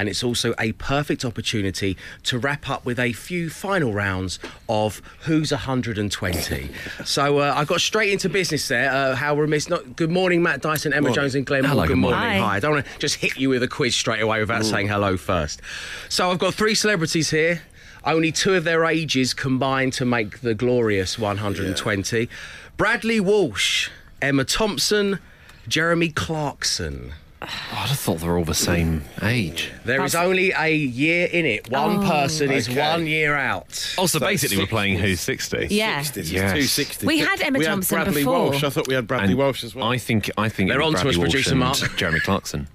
and it's also a perfect opportunity to wrap up with a few final rounds of Who's 120. so uh, I got straight into business there. Uh, how remiss. Not, good morning, Matt Dyson, Emma Jones, and Glenn. Hello, good good morning. morning. Hi. I don't want to just hit you with a quiz straight away without saying hello first. So I've got three celebrities here. Only two of their ages combined to make the glorious 120. Bradley Walsh, Emma Thompson, Jeremy Clarkson. Oh, I'd have thought they're all the same age. There is only a year in it. One person is Okay. one year out. Also, So basically, we're 60s. playing Who's 60. Yeah. 60s, it's Yes. 260. We had Emma we Thompson had Bradley before. Walsh. I thought we had Bradley And Walsh as well. I think I think They're it was on to us, Walsh producer and Mark. Jeremy Clarkson.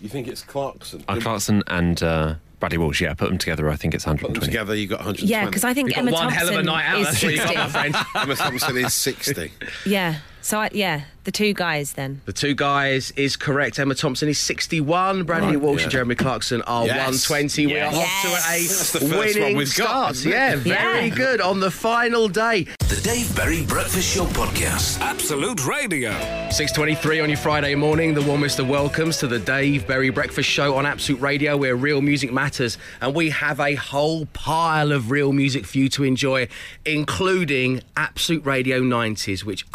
you think it's Clarkson? Uh, Clarkson and uh, Bradley Walsh. Yeah, put them together. I think it's Put them 120. together, you got 120. Yeah, because I think You've got Emma one Thompson hell of a night out. is That's what you got, my friend. Emma Thompson is 60. Yeah. So I, yeah, the two guys then. The two guys is correct. Emma Thompson is 61. Bradley Right, Walsh yeah. and Jeremy Clarkson are Yes. 120. We are Yes. off That's to the a first one winning we've start. isn't? Yeah, very Yeah. good on the final day. The Dave Berry Breakfast Show Podcast. Absolute Radio. 6.23 on your Friday morning. The warmest of welcomes to the Dave Berry Breakfast Show on Absolute Radio, where real music matters. And we have a whole pile of real music for you to enjoy, including Absolute Radio 90s, which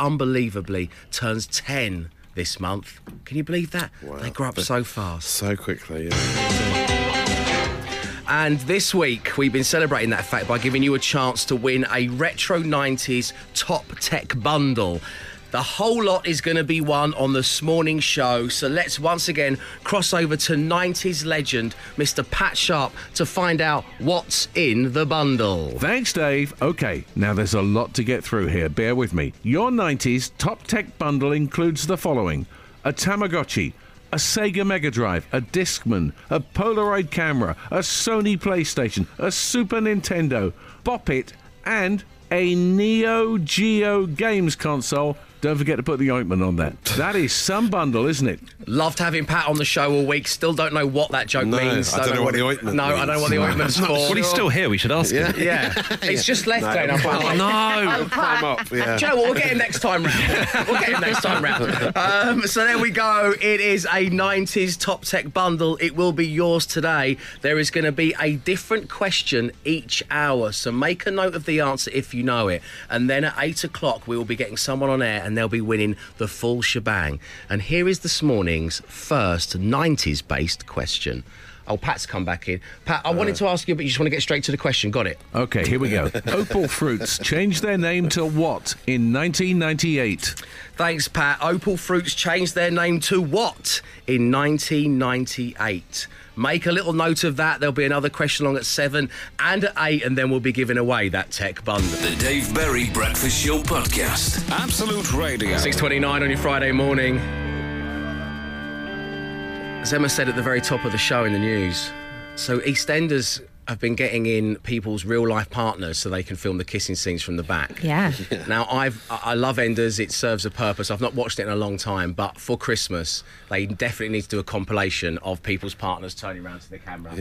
unbelievably turns 10 this month. Can you believe that? They grow up so fast. So quickly, yeah. And this week, we've been celebrating that fact by giving you a chance to win a Retro 90s Top Tech Bundle. The whole lot is going to be won on this morning's show. So let's once again cross over to 90s legend, Mr. Pat Sharp, to find out what's in the bundle. Thanks, Dave. Okay, now there's a lot to get through here. Bear with me. Your 90s top tech bundle includes the following a Tamagotchi, a Sega Mega Drive, a Discman, a Polaroid camera, a Sony PlayStation, a Super Nintendo, Bop It, and a Neo Geo games console. Don't forget to put the ointment on that. That is some bundle, isn't it? Loved having Pat on the show all week. Still don't know what that joke No, means. I don't know what the ointment No, I don't know what the means. ointment's for. Well, he's still here. We should ask him. Yeah, it's just left, Glenn. I'm climb like. No. Climb up, yeah. Do you know what? We'll get him next time round. We'll get him next time round. Um, so there we go. It is a 90s top tech bundle. It will be yours today. There is going to be a different question each hour. So make a note of the answer if you know it. And then at 8 o'clock, we will be getting someone on air and they'll be winning the full shebang. And here is this morning's first 90s based question. Oh, Pat's come back in. Pat, I wanted to ask you, but you just want to get straight to the question. Got it? Okay, here we go. Opal Fruits changed their name to what in 1998? Thanks, Pat. Opal Fruits changed their name to what in 1998? Make a little note of that. There'll be another question along at 7 and at 8, and then we'll be giving away that tech bundle. The Dave Berry Breakfast Show Podcast. Absolute Radio. 6.29 on your Friday morning. As Emma said at the very top of the show in the news, so EastEnders have been getting in people's real life partners so they can film the kissing scenes from the back. Yeah. Now I've I I love Enders. It serves a purpose. I've not watched it in a long time, but for Christmas they definitely need to do a compilation of people's partners turning around to the camera.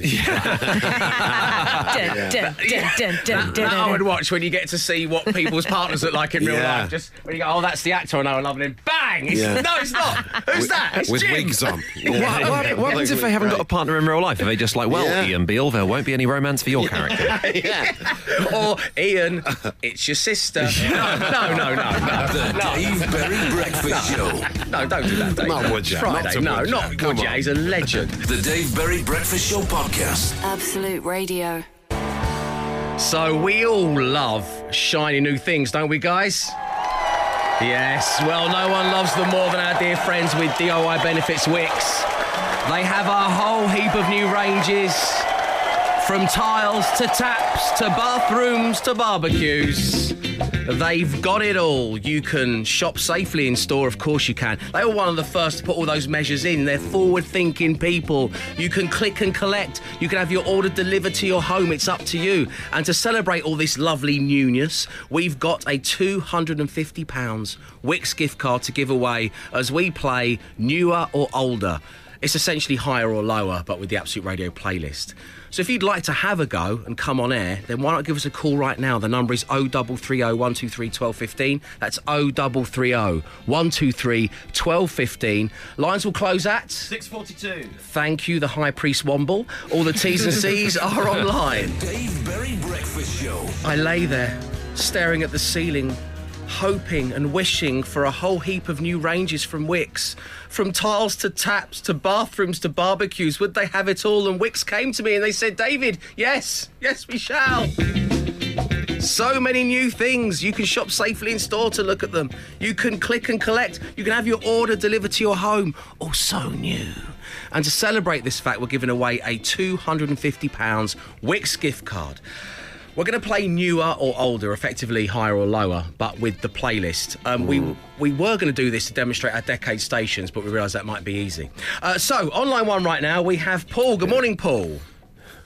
I would watch when you get to see what people's partners look like in real Yeah. life. Just when you go, oh, that's the actor I know and love, and then bang! It's, Yeah. No, it's not. Who's that? It's With Jim. wigs on. What, what, what happens if they haven't got a partner in real life? Are they just like, well, Yeah. Ian Beale, there won't be any romance for your character? or Ian, it's your sister. No, no, no, no, The no. Dave Berry Breakfast Show. No, don't do that, Dave. Not would ya? Friday. Not no, would not Come would ya? He's a legend. The Dave Berry Breakfast Show Podcast. Absolute Radio. So we all love shiny new things, don't we, guys? Yes. Well, no one loves them more than our dear friends with DIY Benefits Wickes. They have a whole heap of new ranges. From tiles to taps to bathrooms to barbecues. They've got it all. You can shop safely in store, of course you can. They were one of the first to put all those measures in. They're forward thinking people. You can click and collect. You can have your order delivered to your home. It's up to you. And to celebrate all this lovely newness, we've got a £250 Wickes gift card to give away as we play newer or older. It's essentially higher or lower, but with the Absolute Radio playlist. So if you'd like to have a go and come on air, then why not give us a call right now? The number is 0330 123 1215. That's 0330 123 1215. Lines will close at 642. Thank you, the High Priest Womble. All the T's and C's are online. Dave Berry Breakfast Show. I lay there, staring at the ceiling, hoping and wishing for a whole heap of new ranges from Wickes. From tiles to taps to bathrooms to barbecues, would they have it all? And Wickes came to me and they said, David, yes, yes, we shall. So many new things. You can shop safely in store to look at them. You can click and collect. You can have your order delivered to your home. All so new. And to celebrate this fact, we're giving away a £250 Wickes gift card. We're going to play newer or older, effectively higher or lower, but with the playlist. Um, we we were going to do this to demonstrate our decade stations, but we realised that might be easy. Uh, so, online one right now, we have Paul. Good morning, Paul.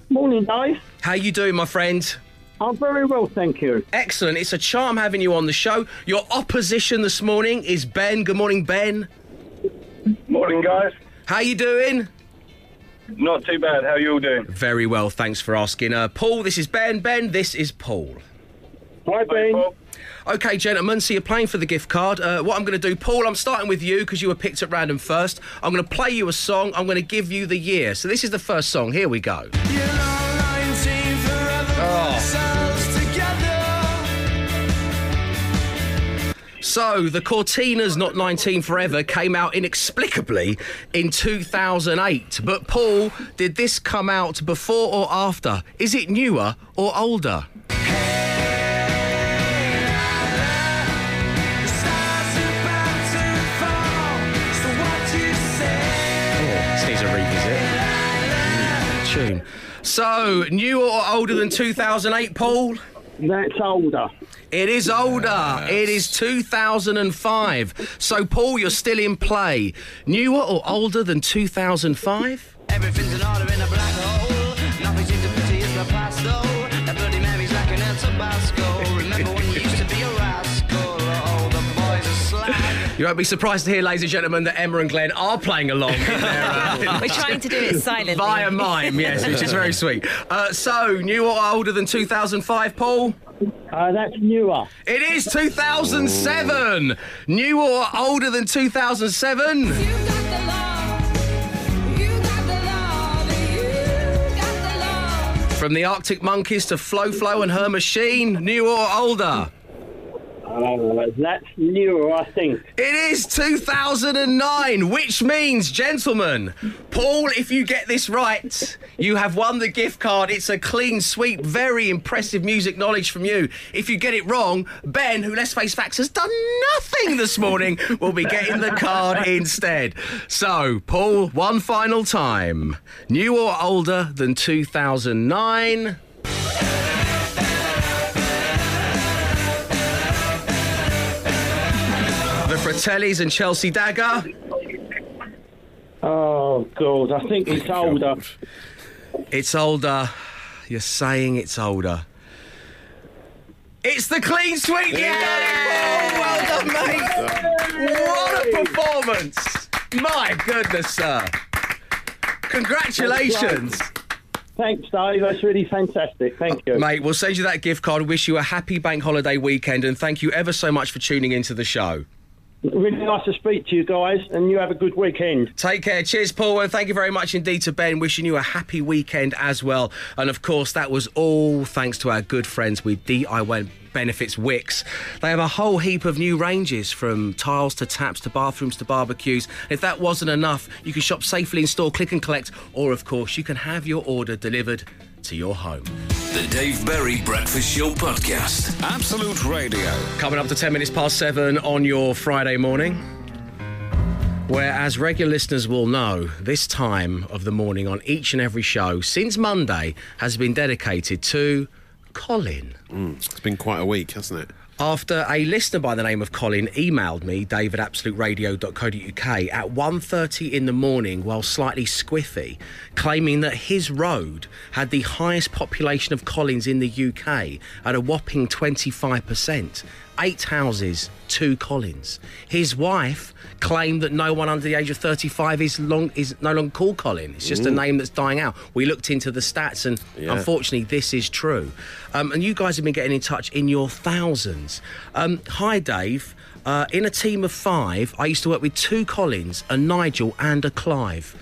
Morning, guys. How you doing, my friend? I'm very well, thank you. Excellent. It's a charm having you on the show. Your opposition this morning is Ben. Good morning, Ben. Morning, guys. How you doing? Not too bad. How you all doing? Very well, thanks for asking. Uh, Paul, this is Ben. Ben, this is Paul. Hi, Ben. Paul? Okay, gentlemen, so you're playing for the gift card. Uh, what I'm going to do, Paul, I'm starting with you because you were picked at random first. I'm going to play you a song. I'm going to give you the year. So this is the first song. Here we go. So, the Courteeners Not 19 Forever came out inexplicably in 2008. But, Paul, did this come out before or after? Is it newer or older? This needs a revisit. Tune. So, newer or older than 2008, Paul? That's older. It is older. It is 2005. So, Paul, you're still in play. Newer or older than 2005? Everything's in order in a black hole. Nothing seems to pity is the past, though. You won't be surprised to hear, ladies and gentlemen, that Emma and Glenn are playing along in their, uh, We're trying to do it silently. via mime, yes, which is very sweet. Uh, so, newer or older than 2005, Paul? Uh, that's newer. It is 2007. Newer or older than 2007? From the Arctic Monkeys to Flo Flo and her machine, newer or older? That's newer, I think. It is 2009, which means, gentlemen, Paul, if you get this right, you have won the gift card. It's a clean sweep, very impressive music knowledge from you. If you get it wrong, Ben, who, let's face facts, has done nothing this morning, will be getting the card instead. So, Paul, one final time. New or older than 2009? Fratellis and Chelsea Dagger. Oh, God, I think it's older. It's older. You're saying it's older. It's the clean sweep. You got. Oh, well done, mate. What a performance. My goodness, sir. Congratulations. Thanks, Dave. That's really fantastic. Thank you. Mate, we'll send you that gift card. Wish you a happy bank holiday weekend and thank you ever so much for tuning into the show. Really nice to speak to you guys, and you have a good weekend. Take care. Cheers, Paul. And thank you very much indeed to Ben. Wishing you a happy weekend as well. And of course, that was all thanks to our good friends with DIY Benefits Wickes. They have a whole heap of new ranges from tiles to taps to bathrooms to barbecues. If that wasn't enough, you can shop safely in store, click and collect, or of course, you can have your order delivered to your home. The Dave Berry Breakfast Show podcast. Absolute Radio. Coming up to 10 minutes past seven on your Friday morning. Where, as regular listeners will know, this time of the morning on each and every show since Monday has been dedicated to Colin. Mm, it's been quite a week, hasn't it? After a listener by the name of Colin emailed me, dave at absoluteradio.co.uk, at 1.30 in the morning while slightly squiffy, claiming that his road had the highest population of Colins in the UK at a whopping 25%. Eight houses, two Colins. His wife claimed that no one under the age of 35 is long is no longer called Colin. It's just a name that's dying out. We looked into the stats, and Yeah. unfortunately, this is true. Um, and you guys have been getting in touch in your thousands. Um, hi, Dave. Uh, in a team of five, I used to work with two Colins, a Nigel, and a Clive.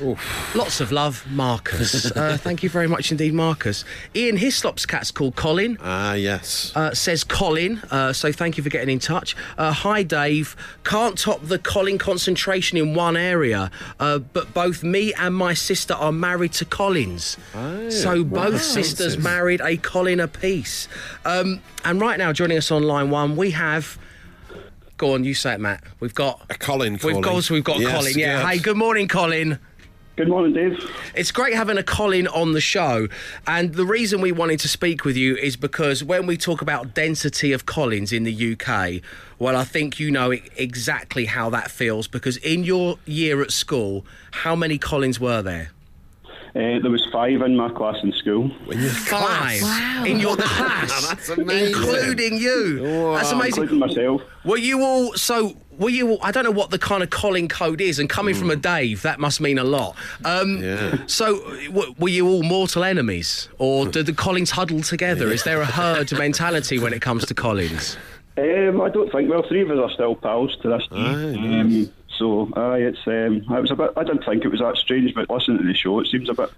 Lots of love, Marcus. uh, thank you very much indeed, Marcus. Ian Hislop's cat's called Colin. Ah, yes. Uh, says Colin, uh, so thank you for getting in touch. Uh, hi, Dave. Can't top the Colin concentration in one area, uh, but both me and my sister are married to Colins. so both sisters married a Colin apiece. Um, and right now, joining us on line one, we have. Go on, you say it, Matt. We've got a Colin We've calling. got, we've got Yes, Colin. Yeah. good. Hey, good morning, Colin. Good morning, Dave. It's great having a Colin on the show. And the reason we wanted to speak with you is because when we talk about density of Colins in the UK, well, I think you know exactly how that feels because in your year at school, how many Colins were there? Uh, there was five in my class in school. Five Wow. in your class, That's amazing. including you. That's amazing. Including myself. Were you all so? Were you? All, I don't know what the kind of Colin code is, and coming from a Dave, that must mean a lot. Um, Yeah. So, w- were you all mortal enemies, or did the Colins huddle together? Is there a herd mentality when it comes to Colins? Um, I don't think. Well, three of us are still pals to this day. Um, so, aye, it's. Um, I was a bit. I didn't think it was that strange, but listening to the show, it seems a bit.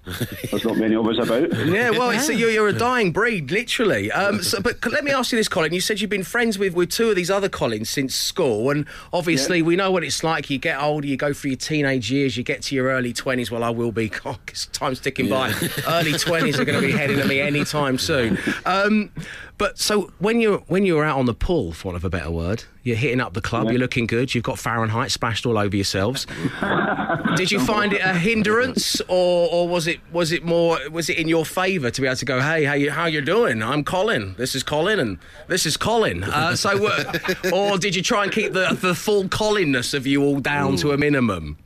there's not many of us about. Yeah, well, it's, you're, you're a dying breed, literally. Um, so, but let me ask you this, Colin. You said you've been friends with, with two of these other Colins since school, and obviously we know what it's like. You get older, you go through your teenage years, you get to your early 20s. Well, I will be. God, 'cause time's ticking by. Early 20s are going to be heading at me anytime soon. Um, but so when you're when you're out on the pull, for want of a better word, you're hitting up the club, you're looking good, you've got Fahrenheit splashed all over yourselves. Did you find it a hindrance, or, or was it was it more was it in your favour to be able to go, hey, how you how you doing? I'm Colin. This is Colin, and this is Colin. Uh, so, uh, or did you try and keep the the full Collinness of you all down to a minimum?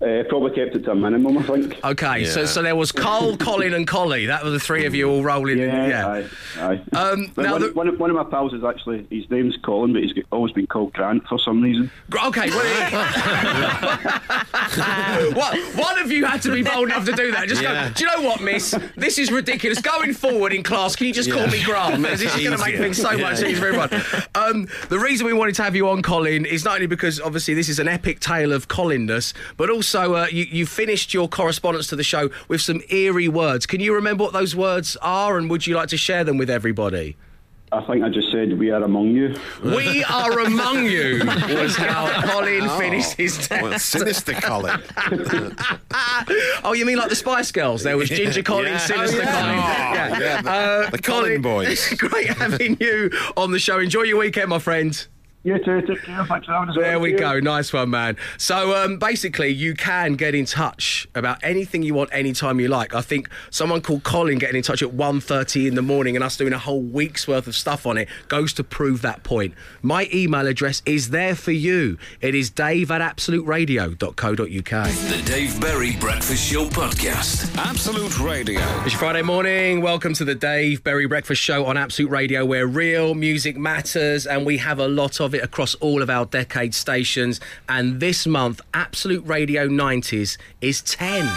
Uh, probably kept it to a minimum, I think. Okay, so Yeah. so there was Cole, Colin, and Collie. That were the three of you all rolling. in, yeah. Aye, aye. Um, now one, the- one, of- one of my pals is actually his name's Colin, but he's always been called Grant for some reason. Okay, well, what, one of you had to be bold enough to do that. Just Yeah. go, do you know what, miss? This is ridiculous. Going forward in class, can you just call me Grant? This is going to make things so much easier for everyone. Um, the reason we wanted to have you on, Colin, is not only because obviously this is an epic tale of Collinness, but also uh, you, you finished your correspondence to the show with some eerie words. Can you remember what those words are, and would you like to share them with everybody? I think I just said we are among you. We are among you was how Colin finished his text. Well, sinister Colin. Oh, you mean like the Spice Girls? There was Ginger Colin, Yeah. Sinister Oh, yeah. Colins. Oh, Yeah. yeah, the- Uh, the Colin boys. Great having you on the show. Enjoy your weekend, my friend. You too, take care. Thanks for having us. There we go. Nice one, man. So um, basically, you can get in touch about anything you want anytime you like. I think someone called Colin getting in touch at 1.30 in the morning and us doing a whole week's worth of stuff on it goes to prove that point. My email address is there for you. It is dave at absoluteradio.co.uk. The Dave Berry Breakfast Show Podcast. Absolute Radio. It's Friday morning. Welcome to the Dave Berry Breakfast Show on Absolute Radio, where real music matters, and we have a lot of it across all of our decade stations. And this month, Absolute Radio 90s is 10.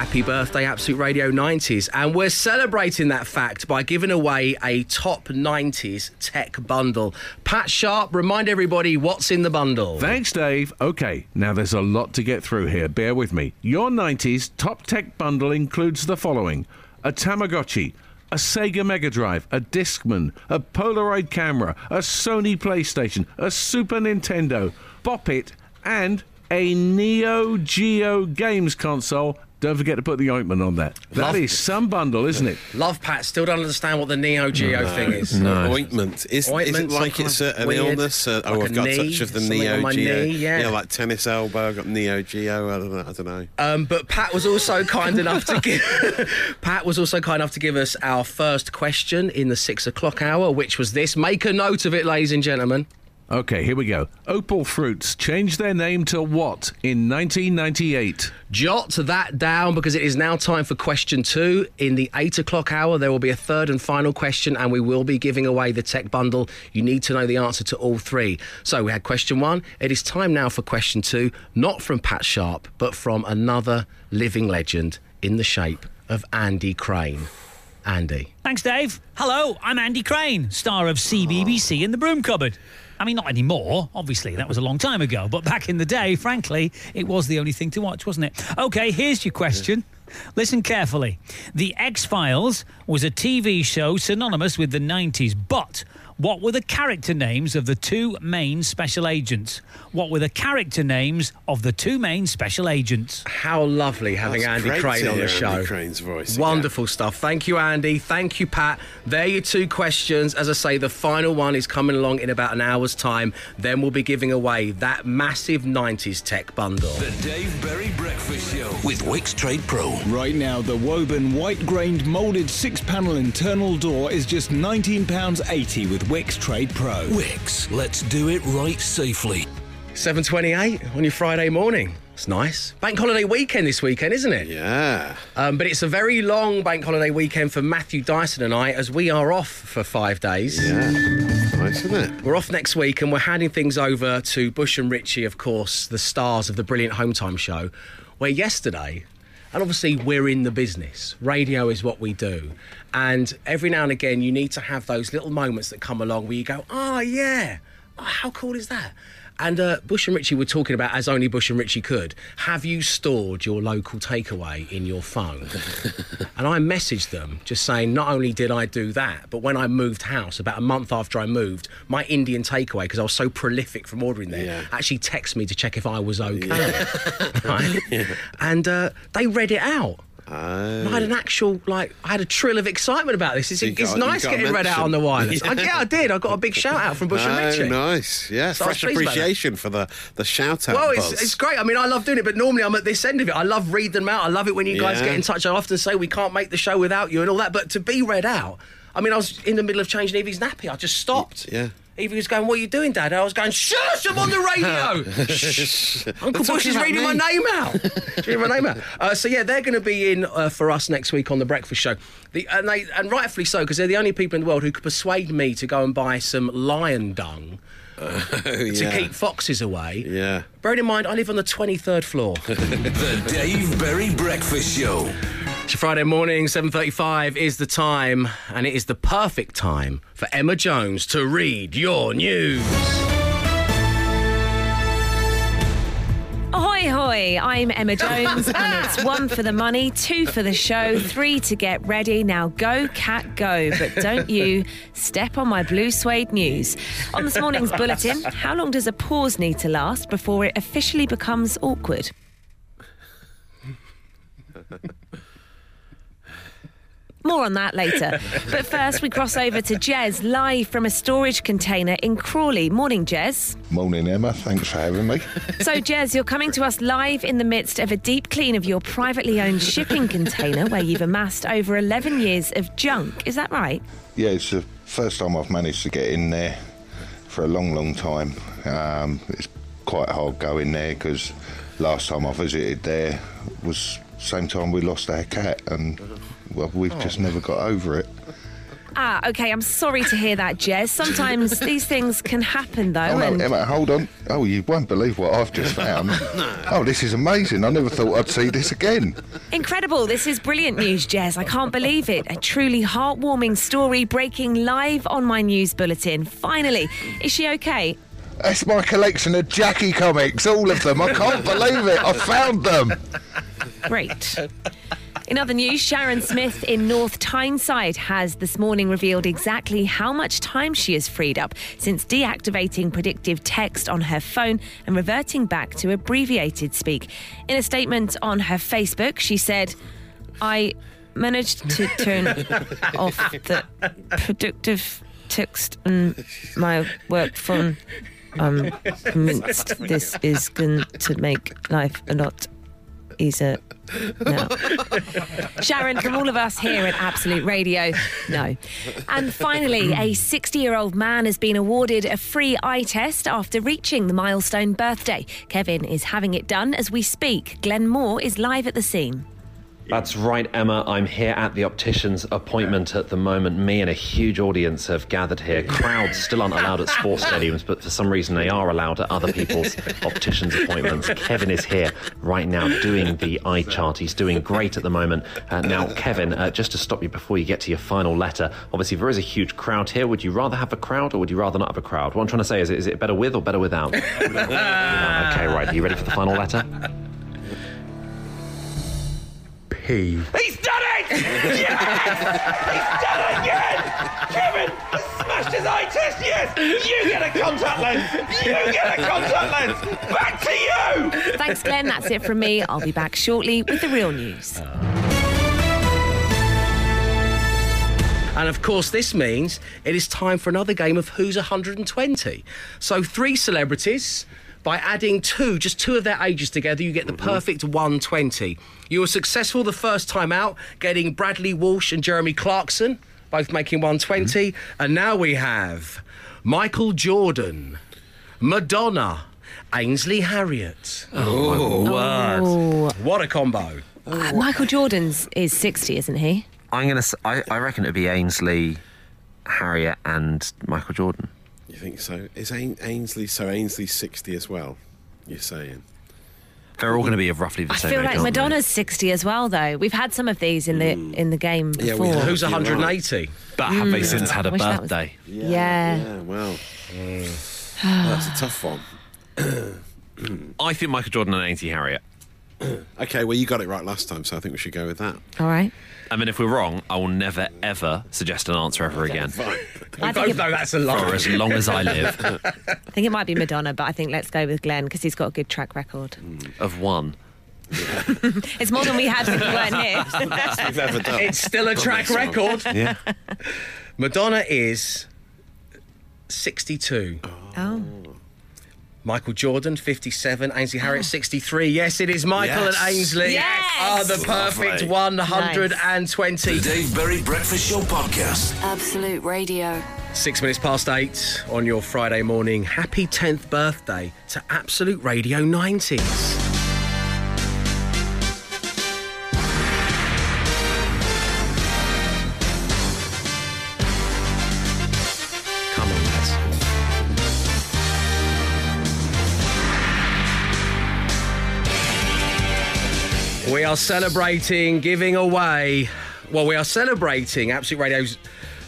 Happy birthday, Absolute Radio 90s. And we're celebrating that fact by giving away a top 90s tech bundle. Pat Sharp, remind everybody what's in the bundle. Thanks, Dave. Okay, now there's a lot to get through here. Bear with me. Your 90s top tech bundle includes the following a Tamagotchi, a Sega Mega Drive, a Discman, a Polaroid camera, a Sony PlayStation, a Super Nintendo, Bop It, and a Neo Geo games console. Don't forget to put the ointment on that. That is Love- some bundle, isn't it? Love Pat, still don't understand what the Neo Geo thing is. Ointment. Is, is Ointment, it like some it's kind a, of an weird- illness? Uh, oh, like I've a got knee, touch of the something Neo my Geo. knee, yeah. like tennis elbow. I've got Neo Geo. I don't know. I don't know. Um, but Pat was also kind enough to give. Pat was also kind enough to give us our first question in the six o'clock hour, which was this. Make a note of it, ladies and gentlemen. Okay, here we go. Opal Fruits changed their name to what in 1998? Jot that down because it is now time for question two. In the eight o'clock hour, there will be a third and final question, and we will be giving away the tech bundle. You need to know the answer to all three. So we had question one. It is time now for question two, not from Pat Sharp, but from another living legend in the shape of Andy Crane. Andy. Thanks, Dave. Hello, I'm Andy Crane, star of CBBC in the Broom Cupboard. I mean, not anymore, obviously, that was a long time ago, but back in the day, frankly, it was the only thing to watch, wasn't it? Okay, here's your question. Listen carefully. The X Files was a TV show synonymous with the 90s, but what were the character names of the two main special agents? What were the character names of the two main special agents? How lovely having That's Andy Crane on the show. Andy Crane's voice again. Wonderful stuff. Thank you, Andy. Thank you, Pat. There are your two questions. As I say, the final one is coming along in about an hour's time. Then we'll be giving away that massive 90s tech bundle. The Dave Berry Breakfast Show with Wickes Trade Pro. Right now, the Woburn white grained moulded six panel internal door is just £19.80 with Wickes Trade Pro. Wickes, let's do it right safely. 7.28 on your Friday morning. It's nice. Bank holiday weekend this weekend, isn't it? Yeah. Um, but it's a very long bank holiday weekend for Matthew Dyson and I as we are off for five days. Yeah. Nice, isn't it? We're off next week and we're handing things over to Bush and Ritchie, of course, the stars of the brilliant Home Time show, where yesterday, and obviously we're in the business, radio is what we do. And every now and again, you need to have those little moments that come along where you go, oh, yeah, oh, how cool is that? And uh, Bush and Ritchie were talking about, as only Bush and Ritchie could, have you stored your local takeaway in your phone? and I messaged them just saying, not only did I do that, but when I moved house, about a month after I moved, my Indian takeaway, because I was so prolific from ordering there, Yeah. actually texted me to check if I was okay. right? And uh, they read it out. And I had an actual, like, I had a trill of excitement about this. It's, you nice getting read out on the wireless. I, Yeah. yeah, I did. I got a big shout out from Bush and Oh, Ritchie. nice. Yeah, So fresh pleased about that. appreciation for the, the shout out. Well, it's, it's great. I mean, I love doing it, but normally I'm at this end of it. I love reading them out. I love it when you guys Yeah. get in touch. I often say we can't make the show without you and all that. But to be read out, I mean, I was in the middle of changing Evie's nappy. I just stopped. Yeah. Evie was going, "What are you doing, Dad?" And I was going, "Shush! I'm on the radio." Shh. Uncle Bush is talking about reading my name out. She's reading my name out. Uh, so yeah, they're going to be in uh, for us next week on the Breakfast Show. The, and they and rightfully so because they're the only people in the world who could persuade me to go and buy some lion dung to yeah. keep foxes away. Yeah. Bearing in mind, I live on the 23rd floor. The Dave Berry Breakfast Show. It's Friday morning, 7.35 is the time, and it is the perfect time for Emma Jones to read your news. Ahoy, hoy! I'm Emma Jones, and it's one for the money, two for the show, three to get ready. Now go, cat, go. But don't you step on my blue suede news. On this morning's bulletin, how long does a pause need to last before it officially becomes awkward? More on that later. But first, we cross over to Jez, live from a storage container in Crawley. Morning, Jez. Morning, Emma. Thanks for having me. So, Jez, you're coming to us live in the midst of a deep clean of your privately owned shipping container where you've amassed over 11 years of junk. Is that right? Yeah, it's the first time I've managed to get in there for a long, long time. Um, it's quite hard going there because last time I visited there was same time we lost our cat, and well, we've just never got over it. Ah, okay, I'm sorry to hear that, Jez. Sometimes these things can happen, though. Oh no, and Emma, hold on. Oh, you won't believe what I've just found. Oh, this is amazing. I never thought I'd see this again. Incredible. This is brilliant news, Jez. I can't believe it. A truly heartwarming story breaking live on my news bulletin. Finally. Is she okay? That's my collection of Jackie comics, all of them. I can't believe it. I found them. Great. In other news, Sharon Smith in North Tyneside has this morning revealed exactly how much time she has freed up since deactivating predictive text on her phone and reverting back to abbreviated speak. In a statement on her Facebook, she said, I managed to turn off the predictive text on my work phone. I'm convinced this is going to make life a lot he's a no. Sharon, from all of us here at Absolute Radio, no. And finally, a 60 year old man has been awarded a free eye test after reaching the milestone birthday. Kevin is having it done as we speak. Glenn Moore is live at the scene. That's right, Emma. I'm here at the optician's appointment at the moment. Me and a huge audience have gathered here. Crowds still aren't allowed at sports stadiums, but for some reason they are allowed at other people's optician's appointments. Kevin is here right now doing the eye chart. He's doing great at the moment. Uh, now, Kevin, uh, just to stop you before you get to your final letter, obviously there is a huge crowd here. Would you rather have a crowd or would you rather not have a crowd? What I'm trying to say is, is it better with or better without? okay, right. Are you ready for the final letter? P. He's done it! Yes! He's done it again! Kevin has smashed his eye test, yes! You get a contact lens! You get a contact lens! Back to you! Thanks, Glenn. That's it from me. I'll be back shortly with the real news. And of course, this means it is time for another game of Who's 120. So, three celebrities. By adding two, just two of their ages together, you get the perfect 120. You were successful the first time out, getting Bradley Walsh and Jeremy Clarkson, both making 120. And now we have Michael Jordan, Madonna, Ainsley Harriott. Oh, Oh. What a combo. Uh, Michael Jordan's is 60, isn't he? I'm gonna. s- I, I reckon it'd be Ainsley, Harriott, and Michael Jordan. You think so? Is Ainsley so Ainsley's sixty as well? You're saying? They're all going to be of roughly the I same I feel age. like aren't they? Madonna's 60 as well, though. We've had some of these in the in the game Yeah, before. we. Who's You're right. 180? But have they Mm. since had a Wish that was- birthday? Yeah. Yeah. Well, that's a tough one. I think Michael Jordan and Ainsley Harriott. Okay, well you got it right last time, so I think we should go with that. All right. I mean, if we're wrong, I will never ever suggest an answer ever again. Fine. We I think both it- know that's a For as long as I live, I think it might be Madonna, but I think let's go with Glenn because he's got a good track record. Mm. of one. It's more than we had when you weren't here. You've ever done. It's still a track record. Yeah. Madonna is 62. oh. oh. Michael Jordan, 57. Ainsley Harriott, ah. 63. Yes, it is Michael Yes. and Ainsley Yes. are the perfect Lovely. 120. The Dave Berry Breakfast Show podcast. Absolute Radio. Six minutes past eight on your Friday morning. Happy 10th birthday to Absolute Radio 90s. Are celebrating giving away. Well, we are celebrating Absolute Radio's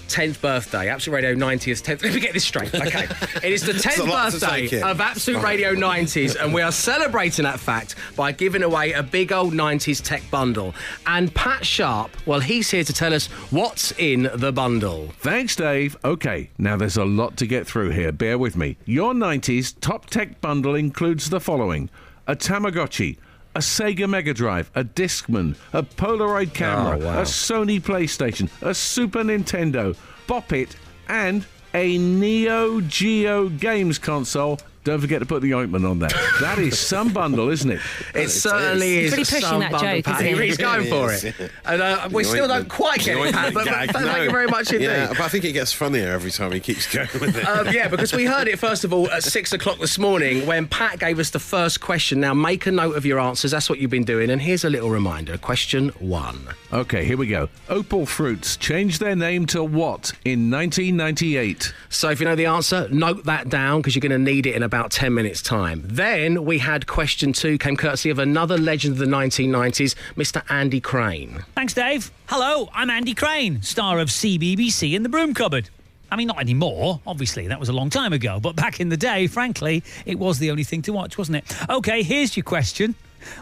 10th birthday. Absolute Radio 90th 10th. Let me get this straight. Okay. It is the 10th birthday of Absolute Radio 90s, and we are celebrating that fact by giving away a big old 90s tech bundle. And Pat Sharp, well, he's here to tell us what's in the bundle. Thanks, Dave. Okay, now there's a lot to get through here. Bear with me. Your 90s top tech bundle includes the following a Tamagotchi, a Sega Mega Drive, a Discman, a Polaroid camera, Oh, wow. a Sony PlayStation, a Super Nintendo, Bop It, and a Neo Geo games console. Don't forget to put the ointment on that. That is some bundle, isn't it? It certainly He's is. really pushing some that bundle, joke, Pat. isn't he? He's going for it. And uh, we The still don't ointment- quite get the it, Pat, ointment but, but gag, thank no. you very much indeed. Yeah, but I think it gets funnier every time he keeps going with it. Um, yeah, because we heard it first of all at six o'clock this morning when Pat gave us the first question. Now make a note of your answers. That's what you've been doing. And here's a little reminder. Question one. Okay, here we go. Opal Fruits changed their name to what in 1998? So if you know the answer, note that down because you're going to need it in about 10 minutes' time. Then we had question two, came courtesy of another legend of the 1990s, Mr. Andy Crane. Thanks, Dave. Hello, I'm Andy Crane, star of CBBC in the Broom Cupboard. I mean, not anymore, obviously, that was a long time ago, but back in the day, frankly, it was the only thing to watch, wasn't it? Okay, here's your question.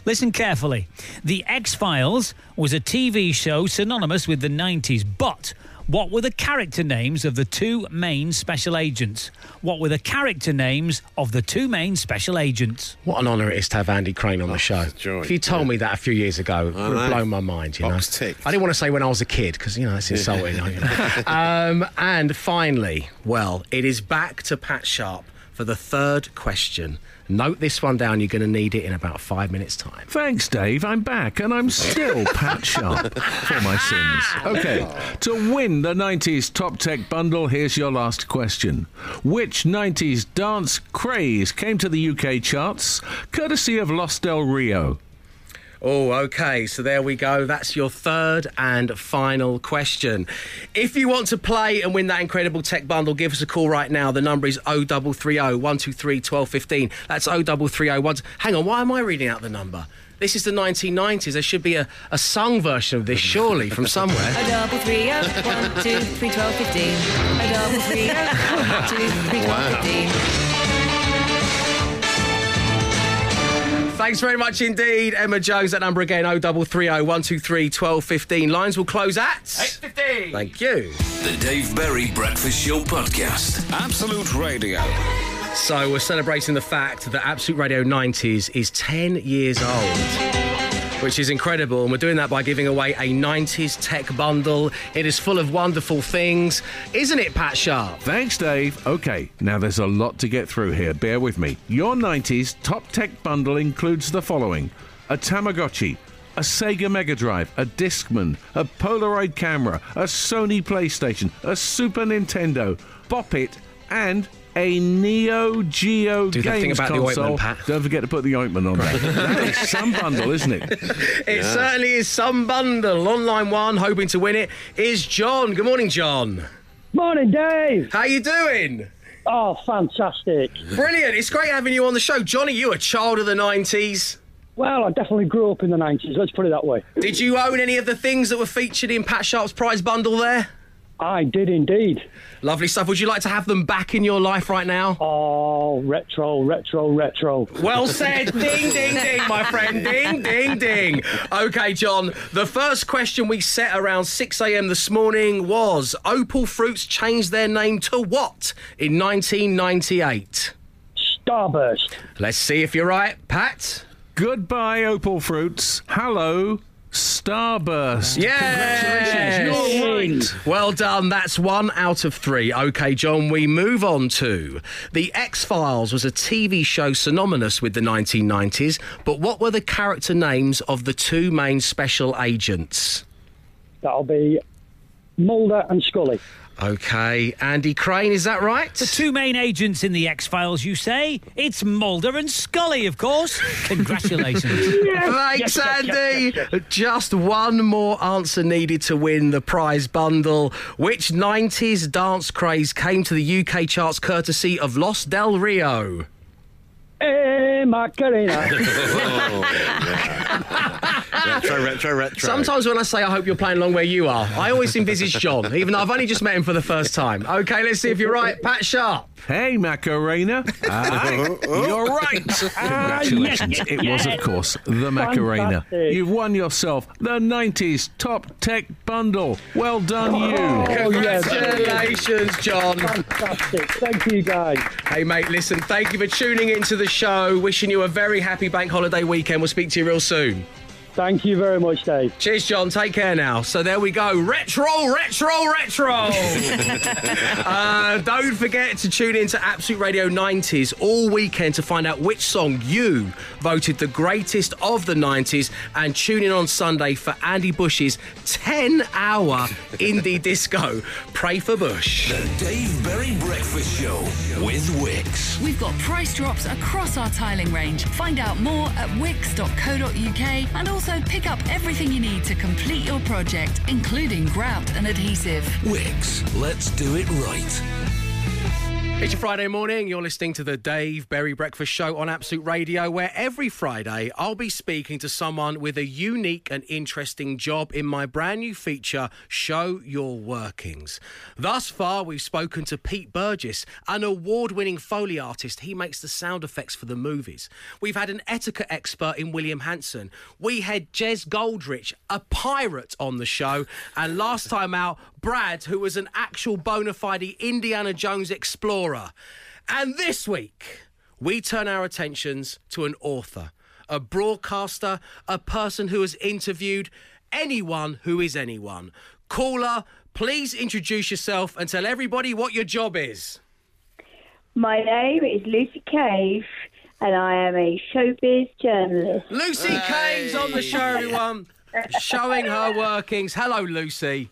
Listen carefully. The X Files was a TV show synonymous with the 90s, but what were the character names of the two main special agents? What were the character names of the two main special agents? What an honour it is to have Andy Crane on the show. joy, if you told me that a few years ago, it would have blown my mind, you Box know. ticked. I didn't want to say when I was a kid because, you know, it's insulting. you know. um, and finally, well, it is back to Pat Sharp for for the third question. Note this one down. You're going to need it in about five minutes' time. Thanks, Dave. I'm back and I'm still Pat Sharp for my sins. Okay, to win the 90s Top Tech bundle, here's your last question. Which 90s dance craze came to the UK charts courtesy of Los Del Rio? Oh, okay. So there we go. That's your third and final question. If you want to play and win that incredible tech bundle, give us a call right now. The number is 0330 123 1215. That's 0330 1. Hang on, why am I reading out the number? This is the 1990s. There should be a, a sung version of this, surely, from somewhere. A double three oh one two three twelve fifteen. A double three oh one two three twelve fifteen. Thanks very much indeed, Emma Jones. That number again, 0330 123 1215. Lines will close at 8.15. Thank you. The Dave Berry Breakfast Show Podcast. Absolute Radio. So we're celebrating the fact that Absolute Radio 90s is 10 years old. Which is incredible, and we're doing that by giving away a 90s tech bundle. It is full of wonderful things, isn't it, Pat Sharp? Thanks, Dave. Okay, now there's a lot to get through here. Bear with me. Your 90s top tech bundle includes the following a Tamagotchi, a Sega Mega Drive, a Discman, a Polaroid camera, a Sony PlayStation, a Super Nintendo, Bop It, and a Neo Geo Do games thing about the console. ointment, Pat. Don't forget to put the ointment on there. that is some bundle, isn't it? It certainly is some bundle. Online one, hoping to win it, is John. Good morning, John. Morning, Dave. How are you doing? Oh, fantastic. Brilliant. It's great having you on the show. Johnny, you a child of the 90s. Well, I definitely grew up in the 90s, let's put it that way. Did you own any of the things that were featured in Pat Sharp's prize bundle there? I did indeed. Lovely stuff. Would you like to have them back in your life right now? Oh, retro, retro, retro. Well said. ding, ding, ding, my friend. Ding, ding, ding. Okay, John. The first question we set around 6 a.m. this morning was Opal Fruits changed their name to what in 1998? Starburst. Let's see if you're right, Pat. Goodbye, Opal Fruits. Hello, Starburst. Yes. Congratulations. You're right. Well done. That's one out of three. Okay, John, we move on to The X Files was a TV show synonymous with the 1990s, but what were the character names of the two main special agents? That'll be Mulder and Scully. Okay, Andy Crane, is that right? The two main agents in the X Files, you say? It's Mulder and Scully, of course. Congratulations. Thanks, Andy. Just one more answer needed to win the prize bundle. Which 90s dance craze came to the UK charts courtesy of Los Del Rio? Hey, Macarena. retro, retro, retro. Sometimes when I say I hope you're playing along where you are, I always envisage John, even though I've only just met him for the first time. Okay, let's see if you're right. Pat Sharp. Hey, Macarena. Ah, you're right. Congratulations. It was, of course, the Macarena. Fantastic. You've won yourself the 90s Top Tech Bundle. Well done, you. Oh, yeah, Congratulations, John. fantastic. Thank you, guys. Hey, mate, listen, thank you for tuning into the show. Wishing you a very happy bank holiday weekend. We'll speak to you real soon. Thank you very much, Dave. Cheers, John. Take care now. So there we go. Retro, retro, retro. uh, don't forget to tune in to Absolute Radio 90s all weekend to find out which song you voted the greatest of the 90s and tune in on Sunday for Andy Bush's 10 hour indie disco. Pray for Bush. The Dave Berry Breakfast Show with Wickes. We've got price drops across our tiling range. Find out more at wickes.co.uk and also pick up everything you need to complete your project, including grout and adhesive. Wickes, let's do it right. It's your Friday morning. You're listening to the Dave Berry Breakfast Show on Absolute Radio, where every Friday I'll be speaking to someone with a unique and interesting job in my brand new feature, Show Your Workings. Thus far, we've spoken to Pete Burgess, an award winning Foley artist. He makes the sound effects for the movies. We've had an etiquette expert in William Hanson. We had Jez Goldrich, a pirate, on the show. And last time out, Brad, who was an actual bona fide Indiana Jones explorer. And this week, we turn our attentions to an author, a broadcaster, a person who has interviewed anyone who is anyone. Caller, please introduce yourself and tell everybody what your job is. My name is Lucy Cave, and I am a showbiz journalist. Lucy Cave's on the show, everyone, showing her workings. Hello, Lucy.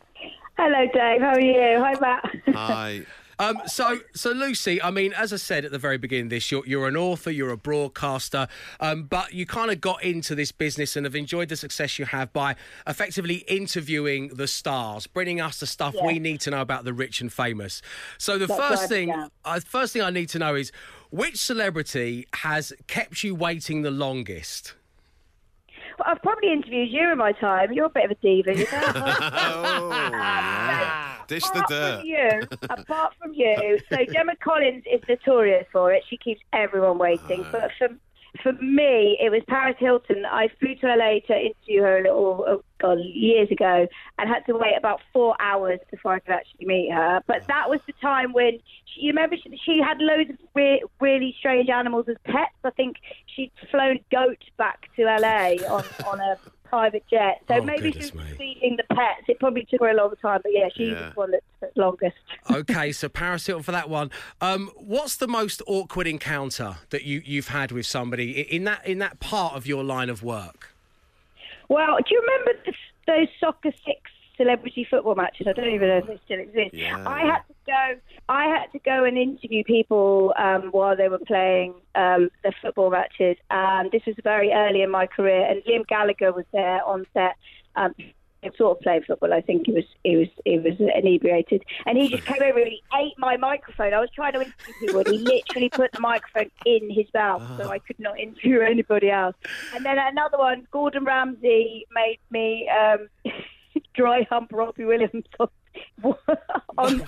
Hello, Dave. How are you? Hi, Matt. Hi. Um, so, so Lucy, I mean, as I said at the very beginning of this, you're, you're an author, you're a broadcaster, um, but you kind of got into this business and have enjoyed the success you have by effectively interviewing the stars, bringing us the stuff Yeah. we need to know about the rich and famous. So, the That's first right, thing, yeah. uh, first thing I need to know is which celebrity has kept you waiting the longest? I've probably interviewed you in my time. You're a bit of a diva, you know. Oh. Dish the apart dirt. from you, apart from you, so Gemma Collins is notorious for it. She keeps everyone waiting. But for for me, it was Paris Hilton. I flew to LA to interview her a little, God, years ago, and had to wait about four hours before I could actually meet her. But that was the time when she, you remember she, she had loads of re- really strange animals as pets. I think she'd flown a goat back to LA on on a private jet. So Oh, maybe she was me. feeding the pets. It probably took her a long time, but yeah, she's Yeah. the one that took longest. okay, so Paris for that one. Um, what's the most awkward encounter that you, you've had with somebody in that in that part of your line of work? Well, do you remember the, those soccer six celebrity football matches? I don't even know if they still exist. Yeah. I had to go. I had to go and interview people um, while they were playing um, the football matches, and this was very early in my career. And Liam Gallagher was there on set. Um, sort of playing football. I think he was he was he was inebriated, and he just came over and he ate my microphone. I was trying to interview people, and he literally put the microphone in his mouth, so I could not interview anybody else. And then another one, Gordon Ramsay made me um, dry hump Robbie Williams on, on, on,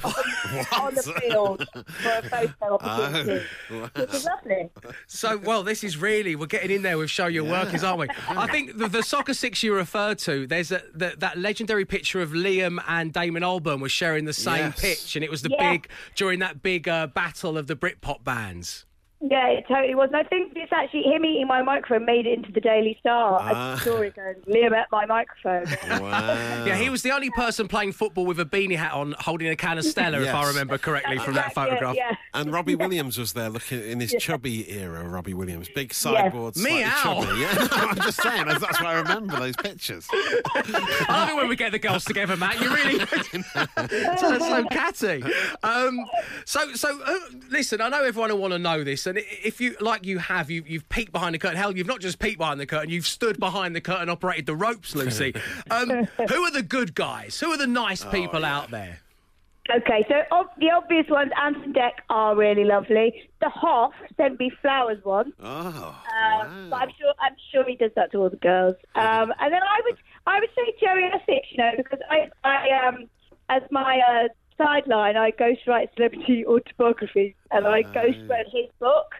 on the field for a photo opportunity. Oh, Which was lovely. So, well, this is really we're getting in there with show your workers, aren't we? I think the, the soccer six you referred to. There's a, the, that legendary picture of Liam and Damon Albarn were sharing the same Yes. pitch, and it was the Yeah. big during that big uh, battle of the Britpop bands. Yeah, it totally was. And I think this actually, him eating my microphone made it into the Daily Star. Ah. A story going, Liam ate my microphone. Wow. Yeah, he was the only person playing football with a beanie hat on, holding a can of Stella, if I remember correctly from that photograph. Yeah, And Robbie Williams was there looking in his chubby era. Robbie Williams, big sideboard, slightly Meow. chubby. Yeah, I'm just saying. That's that's why I remember those pictures. I love it when we get the girls together, Matt. You really so, so catty. Um, so, so uh, listen. I know everyone will want to know this, and if you like, you have you you've peeked behind the curtain. Hell, you've not just peeked behind the curtain. You've stood behind the curtain, operated the ropes, Lucy. Um, who are the good guys? Who are the nice people out there? Okay, so ob- the obvious ones, Ant and Dec are really lovely. The Hoff sent me flowers once. Oh, Um, but I'm sure I'm sure he does that to all the girls. Um, and then I would I would say Jerry Essex, you know, because I I um as my uh, sideline I ghostwrite celebrity autobiographies and I ghostwrote his book.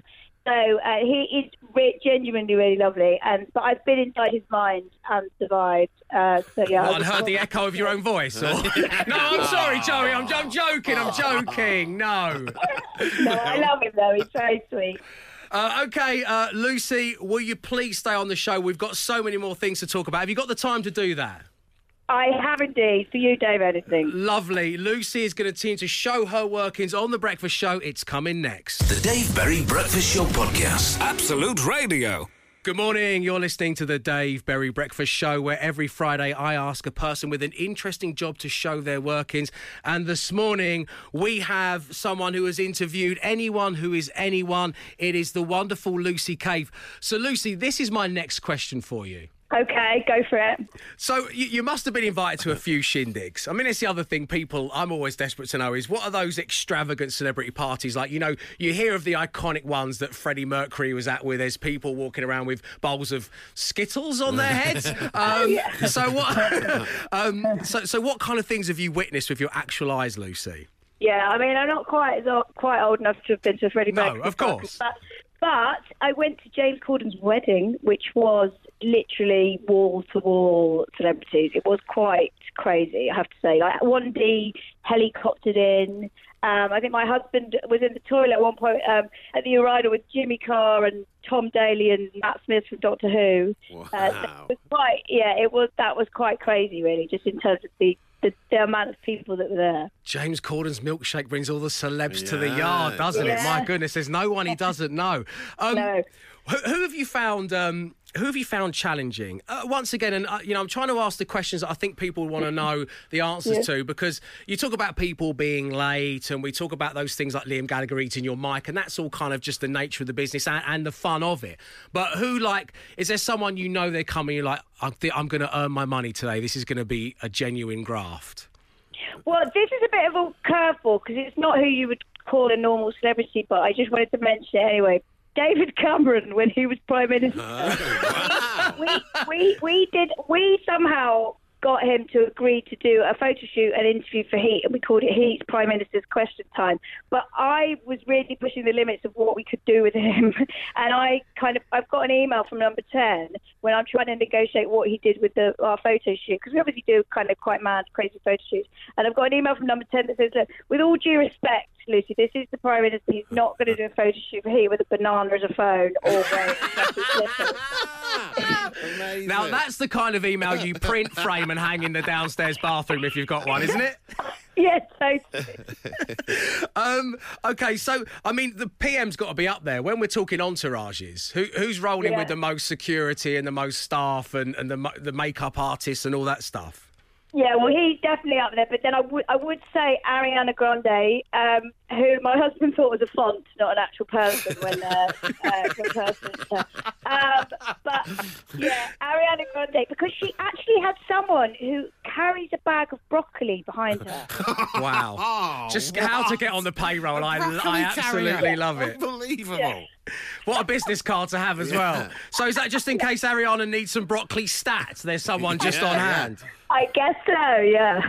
So uh, he is re- genuinely really lovely, and but I've been inside his mind and survived. Uh, so yeah, I What, and would- heard the echo of your own voice? Or... no, I'm sorry, Joey. I'm, I'm joking. I'm joking. No. no, I love him though. He's very sweet. Uh, okay, uh, Lucy, will you please stay on the show? We've got so many more things to talk about. Have you got the time to do that? I have indeed for you, Dave. Anything. Lovely. Lucy is going to continue to show her workings on The Breakfast Show. It's coming next. The Dave Berry Breakfast Show Podcast. Absolute Radio. Good morning. You're listening to the Dave Berry Breakfast Show, where every Friday I ask a person with an interesting job to show their workings. And this morning we have someone who has interviewed anyone who is anyone. It is the wonderful Lucy Cave. So, Lucy, this is my next question for you. Okay, go for it. So you, you must have been invited to a few shindigs. I mean, it's the other thing people I'm always desperate to know is what are those extravagant celebrity parties like? You know, you hear of the iconic ones that Freddie Mercury was at, where there's people walking around with bowls of Skittles on their heads. Um, So what? um, so so what kind of things have you witnessed with your actual eyes, Lucy? Yeah, I mean, I'm not quite as o- quite old enough to have been to a Freddie No, of course. But, but I went to James Corden's wedding, which was literally wall to wall celebrities. It was quite crazy, I have to say. Like one D helicoptered in. Um, I think my husband was in the toilet at one point um, at the urinal with Jimmy Carr and Tom Daley and Matt Smith from Doctor Who. Uh, so it was quite, yeah, it was that was quite crazy, really, just in terms of the the, the amount of people that were there. James Corden's milkshake brings all the celebs to the yard, doesn't it? My goodness, there's no one he doesn't know. Um, No. Who, who have you found? Um, who have you found challenging? Uh, once again, and uh, you know, I'm trying to ask the questions that I think people want to know the answers Yeah. to because you talk about people being late, and we talk about those things like Liam Gallagher eating your mic, and that's all kind of just the nature of the business and, and the fun of it. But who, like, is there someone you know they're coming? You're like, I think I'm going to earn my money today. This is going to be a genuine graft. Well, this is a bit of a curveball because it's not who you would call a normal celebrity, but I just wanted to mention it anyway. David Cameron, when he was Prime Minister, oh, we, we, we did, we somehow got him to agree to do a photo shoot and interview for Heat, and we called it Heat's Prime Minister's Question Time. But I was really pushing the limits of what we could do with him, and I kind of, I've got an email from Number Ten when I'm trying to negotiate what he did with the our photo shoot because we obviously do kind of quite mad, crazy photo shoots, and I've got an email from Number Ten that says, "Look, with all due respect." Lucy, this is the Prime Minister. He's not going to do a photo shoot here with a banana as a phone or wearing. Now that's the kind of email you print, frame, and hang in the downstairs bathroom if you've got one, isn't it? Yes, totally. Um, okay, so I mean, the PM's got to be up there when we're talking entourages. Who, who's rolling Yeah. with the most security and the most staff and, and the the makeup artists and all that stuff? Yeah, well, he's definitely up there. But then I would I would say Ariana Grande, um, who my husband thought was a font, not an actual person when uh, uh, when person. Um, but yeah, Ariana Grande, because she actually has someone who carries a bag of broccoli behind her. Wow! Just how to get on the payroll? I, I absolutely love it. Unbelievable. What a business card to have as well. So is that just in case Ariana needs some broccoli stats? There's someone just on hand. I guess so. Yeah.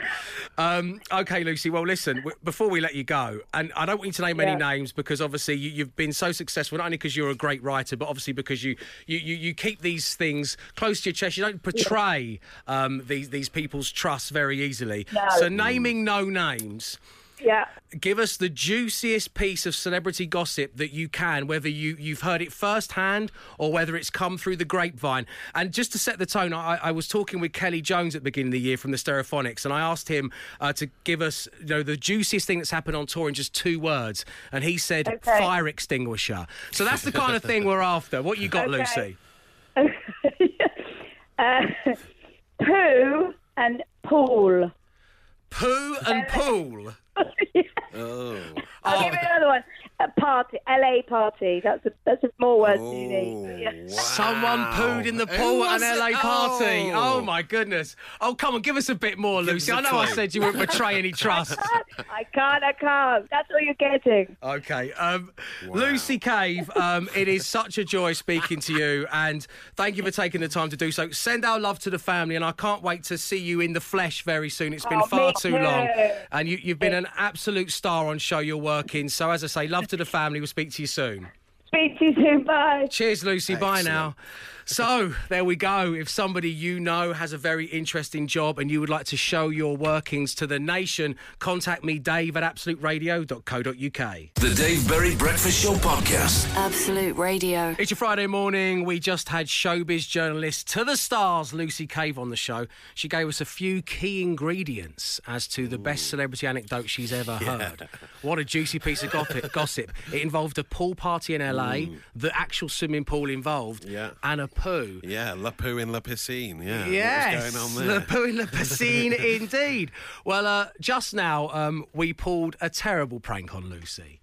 Um, okay, Lucy. Well, listen. W- before we let you go, and I don't want you to name any names because obviously you, you've been so successful, not only because you're a great writer, but obviously because you you, you, you keep these things close to your chest. You don't betray um, these these people's trust very easily. No. So, naming no names. Yeah. Give us the juiciest piece of celebrity gossip that you can, whether you, you've heard it firsthand or whether it's come through the grapevine. And just to set the tone, I, I was talking with Kelly Jones at the beginning of the year from the Stereophonics, and I asked him uh, to give us you know, the juiciest thing that's happened on tour in just two words. And he said Okay. fire extinguisher. So that's the kind of thing we're after. What you got, Okay. Lucy? Uh, poo and pool. Poo and pool. Oh. I'll give you another one. A party, LA party. That's a that's a more words than you need. Yeah. Someone pooed in the pool at an LA it? party. Oh. Oh. my goodness. Oh, come on, give us a bit more, Give Lucy. I I a know I said you wouldn't betray any trust. I can't, I can't. That's all you're getting. Okay. Um, Lucy Cave, um, it is such a joy speaking to you, and thank you for taking the time to do so. Send our love to the family, and I can't wait to see you in the flesh very soon. It's been Oh, far me too long, and you, you've been an absolute star on show you're working. So, as I say, love to the family. We'll speak to you soon. Speak to you soon. Bye. Cheers, Lucy. Bye now. So, there we go. If somebody you know has a very interesting job and you would like to show your workings to the nation, contact me, Dave at absoluteradio.co.uk. The Dave Berry Breakfast Show Podcast. Absolute Radio. It's your Friday morning. We just had showbiz journalist to the stars, Lucy Cave, on the show. She gave us a few key ingredients as to the best celebrity anecdote she's ever heard. What a juicy piece of gossip. gossip. It involved a pool party in LA, the actual swimming pool involved, Yeah. and a poo. Yeah, La Poo in La Piscine. Yeah. Yes, What's going on the there? poo in the piscine, indeed. Well, uh, just now um, we pulled a terrible prank on Lucy.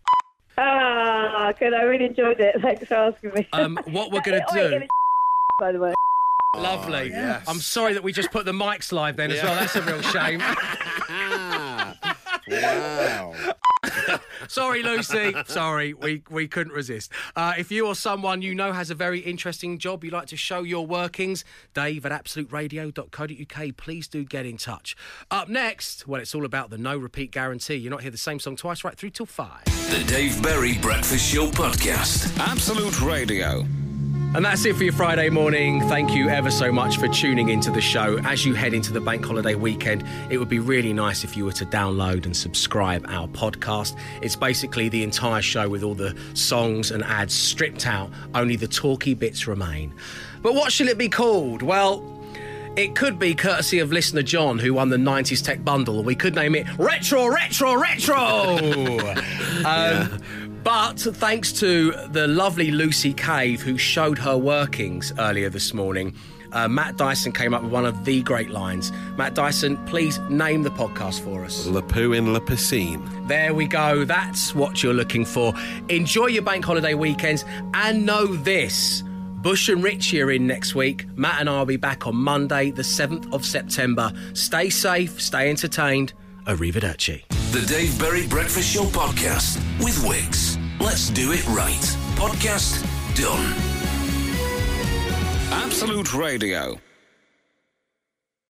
Ah, good. I really enjoyed it. Thanks for asking me. Um, what we're going to Oh, do. it was by the way. Lovely. yes. I'm sorry that we just put the mics live then as well. That's a real shame. Wow. sorry, Lucy. Sorry, we, we couldn't resist. Uh, if you or someone you know has a very interesting job you'd like to show your workings, Dave at absoluteradio.co.uk, please do get in touch. Up next, well, it's all about the no repeat guarantee. You're not hear the same song twice, right through till five. The Dave Berry Breakfast Show Podcast. Absolute Radio. And that's it for your Friday morning. Thank you ever so much for tuning into the show. As you head into the bank holiday weekend, it would be really nice if you were to download and subscribe our podcast. It's basically the entire show with all the songs and ads stripped out, only the talky bits remain. But what shall it be called? Well, It could be courtesy of listener John, who won the 90s Tech Bundle. We could name it Retro, Retro, Retro! um, But thanks to the lovely Lucy Cave, who showed her workings earlier this morning, uh, Matt Dyson came up with one of the great lines. Matt Dyson, please name the podcast for us. Le Poo in La Piscine. There we go. That's what you're looking for. Enjoy your bank holiday weekends and know this. Bush and Richie are in next week. Matt and I will be back on Monday, the 7th of September. Stay safe, stay entertained. Arrivederci. The Dave Berry Breakfast Show podcast with Wickes. Let's do it right. Podcast done. Absolute Radio.